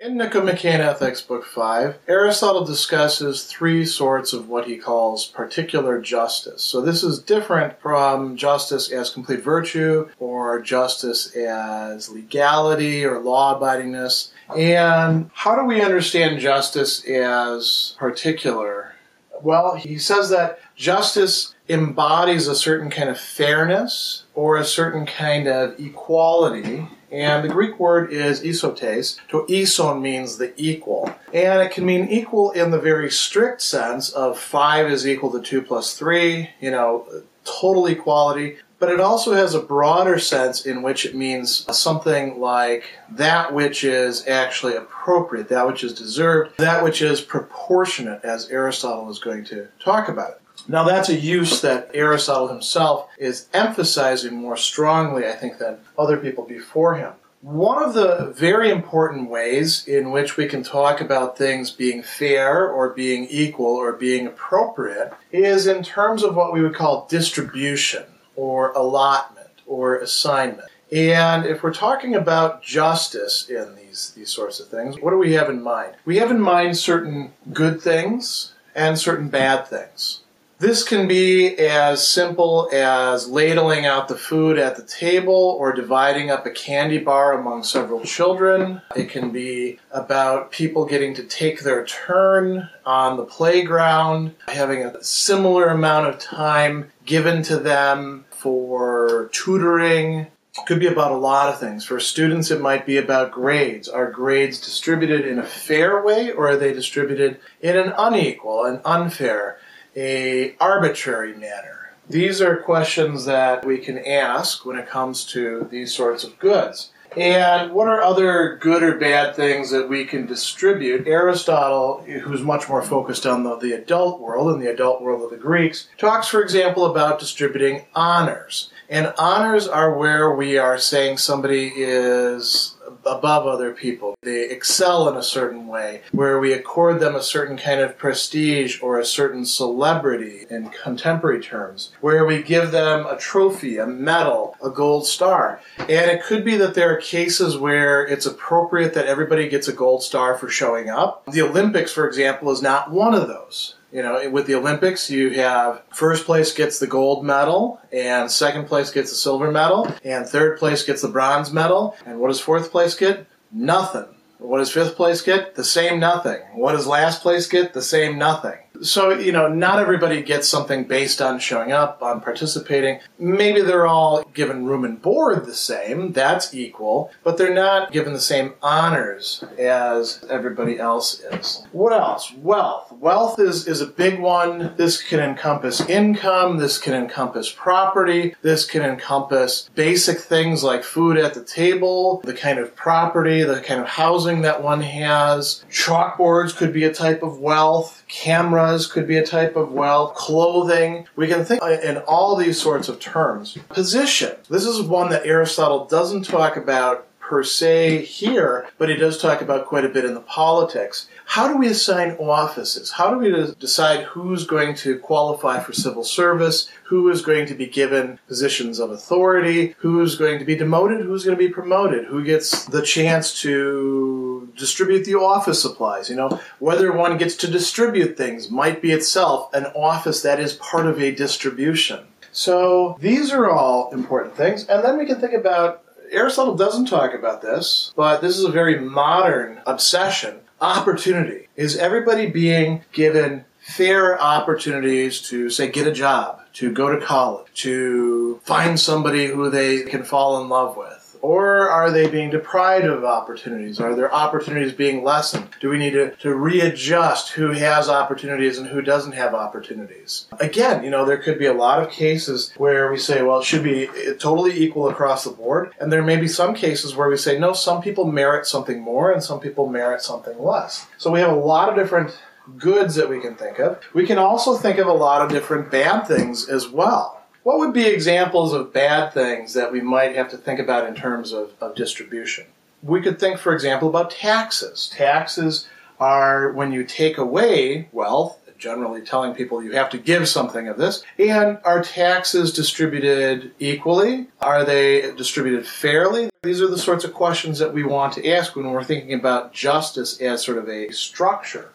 In Nicomachean Ethics, Book 5, Aristotle discusses three sorts of what he calls particular justice. So, this is different from justice as complete virtue or justice as legality or law abidingness. And how do we understand justice as particular? Well, he says that justice embodies a certain kind of fairness or a certain kind of equality and the Greek word is isotes. To ison means the equal. And it can mean equal in the very strict sense of 5 is equal to 2 plus 3, you know, total equality. But it also has a broader sense in which it means something like that which is actually appropriate, that which is deserved, that which is proportionate, as Aristotle is going to talk about it. Now, that's a use that Aristotle himself is emphasizing more strongly, I think, than other people before him. One of the very important ways in which we can talk about things being fair or being equal or being appropriate is in terms of what we would call distribution or allotment or assignment. And if we're talking about justice in these, these sorts of things, what do we have in mind? We have in mind certain good things and certain bad things. This can be as simple as ladling out the food at the table or dividing up a candy bar among several children. It can be about people getting to take their turn on the playground, having a similar amount of time given to them for tutoring, it could be about a lot of things. For students, it might be about grades. Are grades distributed in a fair way or are they distributed in an unequal and unfair? A arbitrary manner? These are questions that we can ask when it comes to these sorts of goods. And what are other good or bad things that we can distribute? Aristotle, who's much more focused on the, the adult world and the adult world of the Greeks, talks, for example, about distributing honors. And honors are where we are saying somebody is above other people. They excel in a certain way, where we accord them a certain kind of prestige or a certain celebrity in contemporary terms, where we give them a trophy, a medal, a gold star. And it could be that there are cases where it's appropriate that everybody gets a gold star for showing up. The Olympics, for example, is not one of those. You know, with the Olympics, you have first place gets the gold medal, and second place gets the silver medal, and third place gets the bronze medal. And what does fourth place get? Nothing. What does fifth place get? The same nothing. What does last place get? The same nothing. So, you know, not everybody gets something based on showing up, on participating. Maybe they're all given room and board the same, that's equal, but they're not given the same honors as everybody else is. What else? Wealth. Wealth is, is a big one. This can encompass income, this can encompass property, this can encompass basic things like food at the table, the kind of property, the kind of housing that one has. Chalkboards could be a type of wealth cameras could be a type of well, clothing. We can think in all these sorts of terms. Position. This is one that Aristotle doesn't talk about per se here, but he does talk about quite a bit in the politics. How do we assign offices? How do we decide who's going to qualify for civil service? Who is going to be given positions of authority? Who's going to be demoted? Who's going to be promoted? Who gets the chance to distribute the office supplies? You know, whether one gets to distribute things might be itself an office that is part of a distribution. So these are all important things. And then we can think about Aristotle doesn't talk about this, but this is a very modern obsession. Opportunity. Is everybody being given fair opportunities to, say, get a job, to go to college, to find somebody who they can fall in love with? Or are they being deprived of opportunities? Are their opportunities being lessened? Do we need to, to readjust who has opportunities and who doesn't have opportunities? Again, you know, there could be a lot of cases where we say, well, it should be totally equal across the board. And there may be some cases where we say, no, some people merit something more and some people merit something less. So we have a lot of different goods that we can think of. We can also think of a lot of different bad things as well. What would be examples of bad things that we might have to think about in terms of, of distribution? We could think, for example, about taxes. Taxes are when you take away wealth, generally telling people you have to give something of this. And are taxes distributed equally? Are they distributed fairly? These are the sorts of questions that we want to ask when we're thinking about justice as sort of a structure.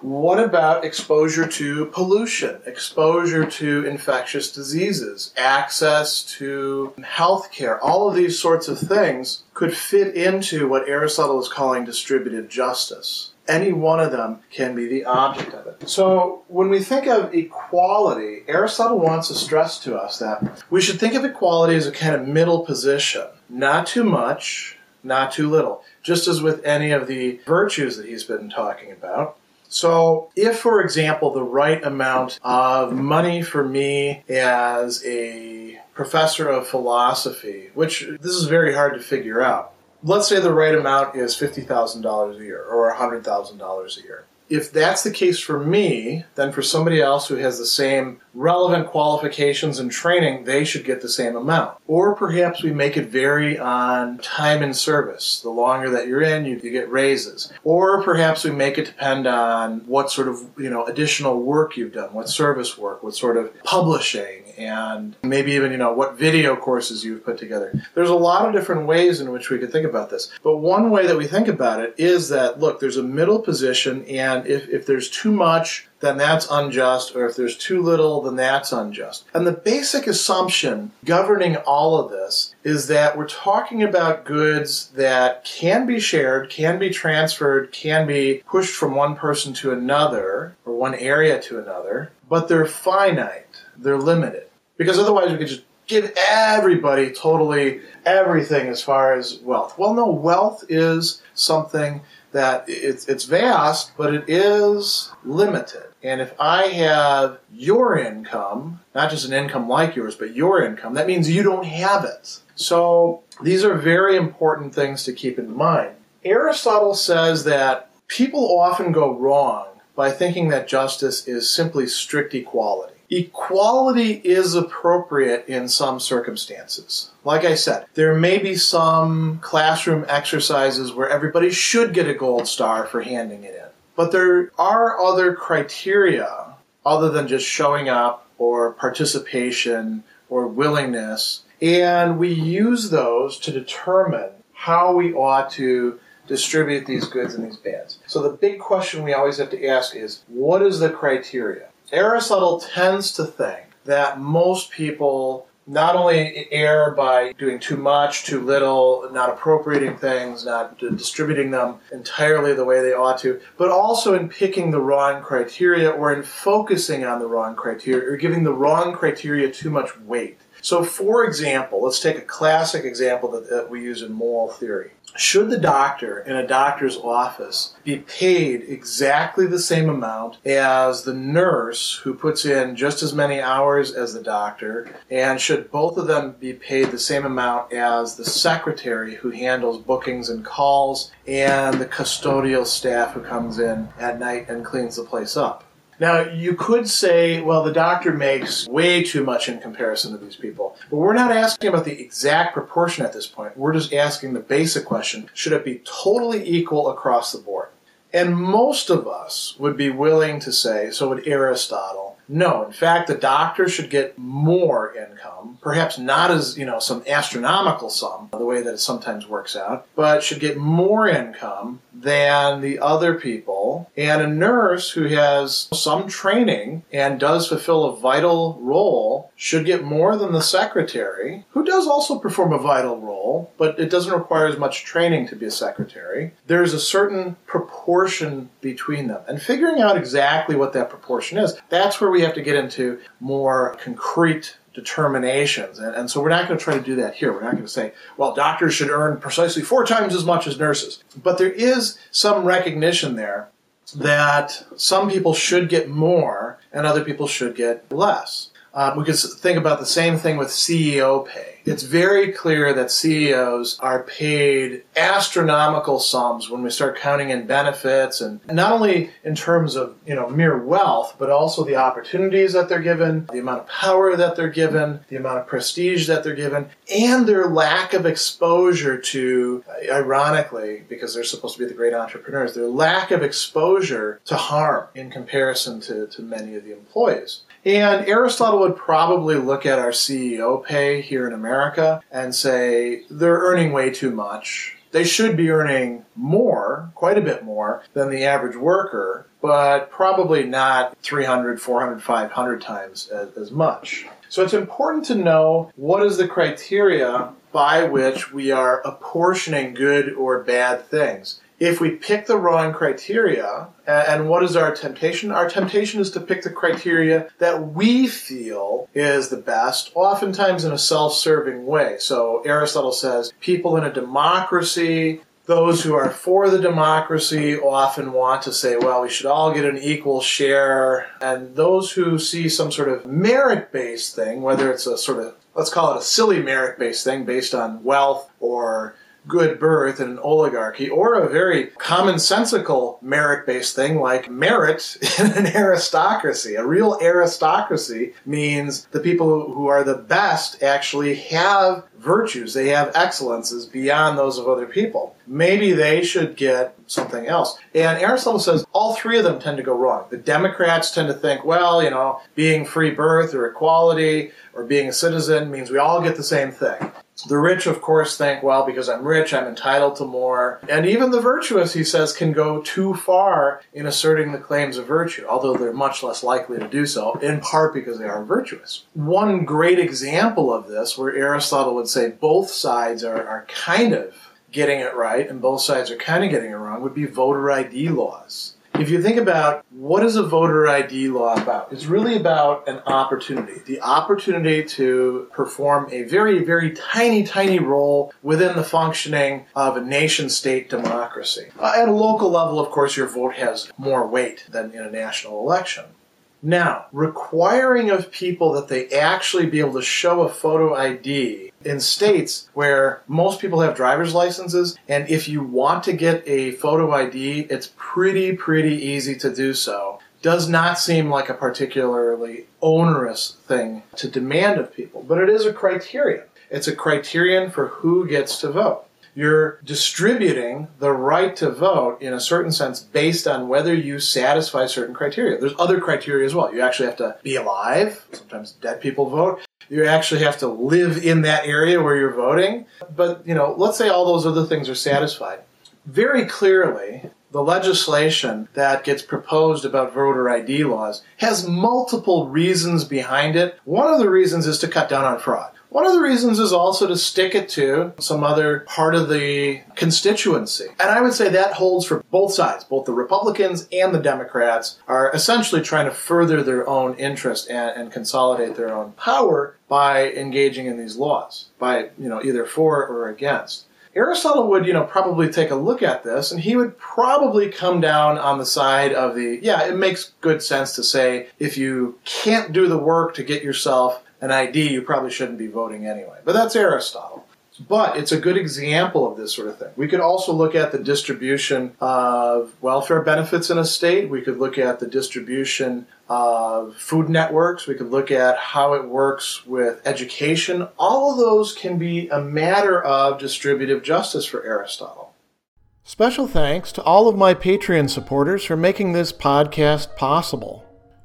What about exposure to pollution, exposure to infectious diseases, access to health care? All of these sorts of things could fit into what Aristotle is calling distributive justice any one of them can be the object of it. So when we think of equality, Aristotle wants to stress to us that we should think of equality as a kind of middle position. Not too much, not too little. Just as with any of the virtues that he's been talking about. So, if, for example, the right amount of money for me as a professor of philosophy, which this is very hard to figure out, let's say the right amount is $50,000 a year or $100,000 a year. If that's the case for me, then for somebody else who has the same relevant qualifications and training, they should get the same amount. Or perhaps we make it vary on time in service. The longer that you're in, you, you get raises. Or perhaps we make it depend on what sort of, you know, additional work you've done, what service work, what sort of publishing, and maybe even, you know, what video courses you've put together. There's a lot of different ways in which we could think about this. But one way that we think about it is that, look, there's a middle position, and if, if there's too much, then that's unjust, or if there's too little, then that's unjust. And the basic assumption governing all of this is that we're talking about goods that can be shared, can be transferred, can be pushed from one person to another, or one area to another, but they're finite, they're limited. Because otherwise, we could just give everybody totally everything as far as wealth. Well, no, wealth is something that it's, it's vast, but it is limited. And if I have your income, not just an income like yours, but your income, that means you don't have it. So these are very important things to keep in mind. Aristotle says that people often go wrong by thinking that justice is simply strict equality. Equality is appropriate in some circumstances. Like I said, there may be some classroom exercises where everybody should get a gold star for handing it in. But there are other criteria other than just showing up or participation or willingness, and we use those to determine how we ought to distribute these goods and these bands. So the big question we always have to ask is what is the criteria? Aristotle tends to think that most people not only err by doing too much, too little, not appropriating things, not distributing them entirely the way they ought to, but also in picking the wrong criteria or in focusing on the wrong criteria or giving the wrong criteria too much weight. So, for example, let's take a classic example that, that we use in moral theory. Should the doctor in a doctor's office be paid exactly the same amount as the nurse who puts in just as many hours as the doctor? And should both of them be paid the same amount as the secretary who handles bookings and calls and the custodial staff who comes in at night and cleans the place up? Now, you could say, well, the doctor makes way too much in comparison to these people. But we're not asking about the exact proportion at this point. We're just asking the basic question should it be totally equal across the board? And most of us would be willing to say, so would Aristotle, no, in fact, the doctor should get more income, perhaps not as, you know, some astronomical sum, the way that it sometimes works out, but should get more income than the other people. And a nurse who has some training and does fulfill a vital role should get more than the secretary, who does also perform a vital role, but it doesn't require as much training to be a secretary. There's a certain proportion between them. And figuring out exactly what that proportion is, that's where we have to get into more concrete determinations. And, and, so we're not going to try to do that here. We're not going to say, well, doctors should earn precisely four times as much as nurses. But there is some recognition there that some people should get more and other people should get less. Um, we could think about the same thing with CEO pay. It's very clear that CEOs are paid astronomical sums when we start counting in benefits and not only in terms of, you know, mere wealth, but also the opportunities that they're given, the amount of power that they're given, the amount of prestige that they're given, and their lack of exposure to, ironically, because they're supposed to be the great entrepreneurs, their lack of exposure to harm in comparison to, to many of the employees. And Aristotle would probably look at our CEO pay here in America and say they're earning way too much. They should be earning more, quite a bit more, than the average worker, but probably not 300, 400, 500 times as, as much. So it's important to know what is the criteria by which we are apportioning good or bad things if we pick the wrong criteria, and what is our temptation? Our temptation is to pick the criteria that we feel is the best, oftentimes in a self serving way. So Aristotle says people in a democracy, those who are for the democracy often want to say, well, we should all get an equal share. And those who see some sort of merit based thing, whether it's a sort of, let's call it a silly merit based thing based on wealth or good birth in an oligarchy or a very commonsensical merit based thing like merit in an aristocracy. A real aristocracy means the people who are the best actually have virtues, they have excellences beyond those of other people. Maybe they should get something else. And Aristotle says all three of them tend to go wrong. The Democrats tend to think, well, you know, being free birth or equality or being a citizen means we all get the same thing. The rich, of course, think, well, because I'm rich, I'm entitled to more. And even the virtuous, he says, can go too far in asserting the claims of virtue, although they're much less likely to do so, in part because they are virtuous. One great example of this, where Aristotle would say both sides are, are kind of getting it right and both sides are kind of getting it wrong, would be voter ID laws if you think about what is a voter ID law about, it's really about an opportunity. The opportunity to perform a very, very tiny, tiny role within the functioning of a nation state democracy. Uh, at a local level, of course, your vote has more weight than in a national election. Now, requiring of people that they actually be able to show a photo ID in states where most people have driver's licenses, and if you want to get a photo ID, it's pretty, pretty easy to do so. Does not seem like a particularly onerous thing to demand of people, but it is a criterion. It's a criterion for who gets to vote you're distributing the right to vote in a certain sense based on whether you satisfy certain criteria. There's other criteria as well. You actually have to be alive. Sometimes dead people vote. You actually have to live in that area where you're voting. But, you know, let's say all those other things are satisfied. Very clearly, the legislation that gets proposed about voter ID laws has multiple reasons behind it. One of the reasons is to cut down on fraud. One of the reasons is also to stick it to some other part of the constituency. And I would say that holds for both sides. Both the Republicans and the Democrats are essentially trying to further their own interest and, and consolidate their own power by engaging in these laws, by, you know, either for or against. Aristotle would, you know, probably take a look at this and he would probably come down on the side of the, yeah, it makes good sense to say if you can't do the work to get yourself an ID, you probably shouldn't be voting anyway. But that's Aristotle. But it's a good example of this sort of thing. We could also look at the distribution of welfare benefits in a state. We could look at the distribution of food networks. We could look at how it works with education. All of those can be a matter of distributive justice for Aristotle. Special thanks to all of my Patreon supporters for making this podcast possible.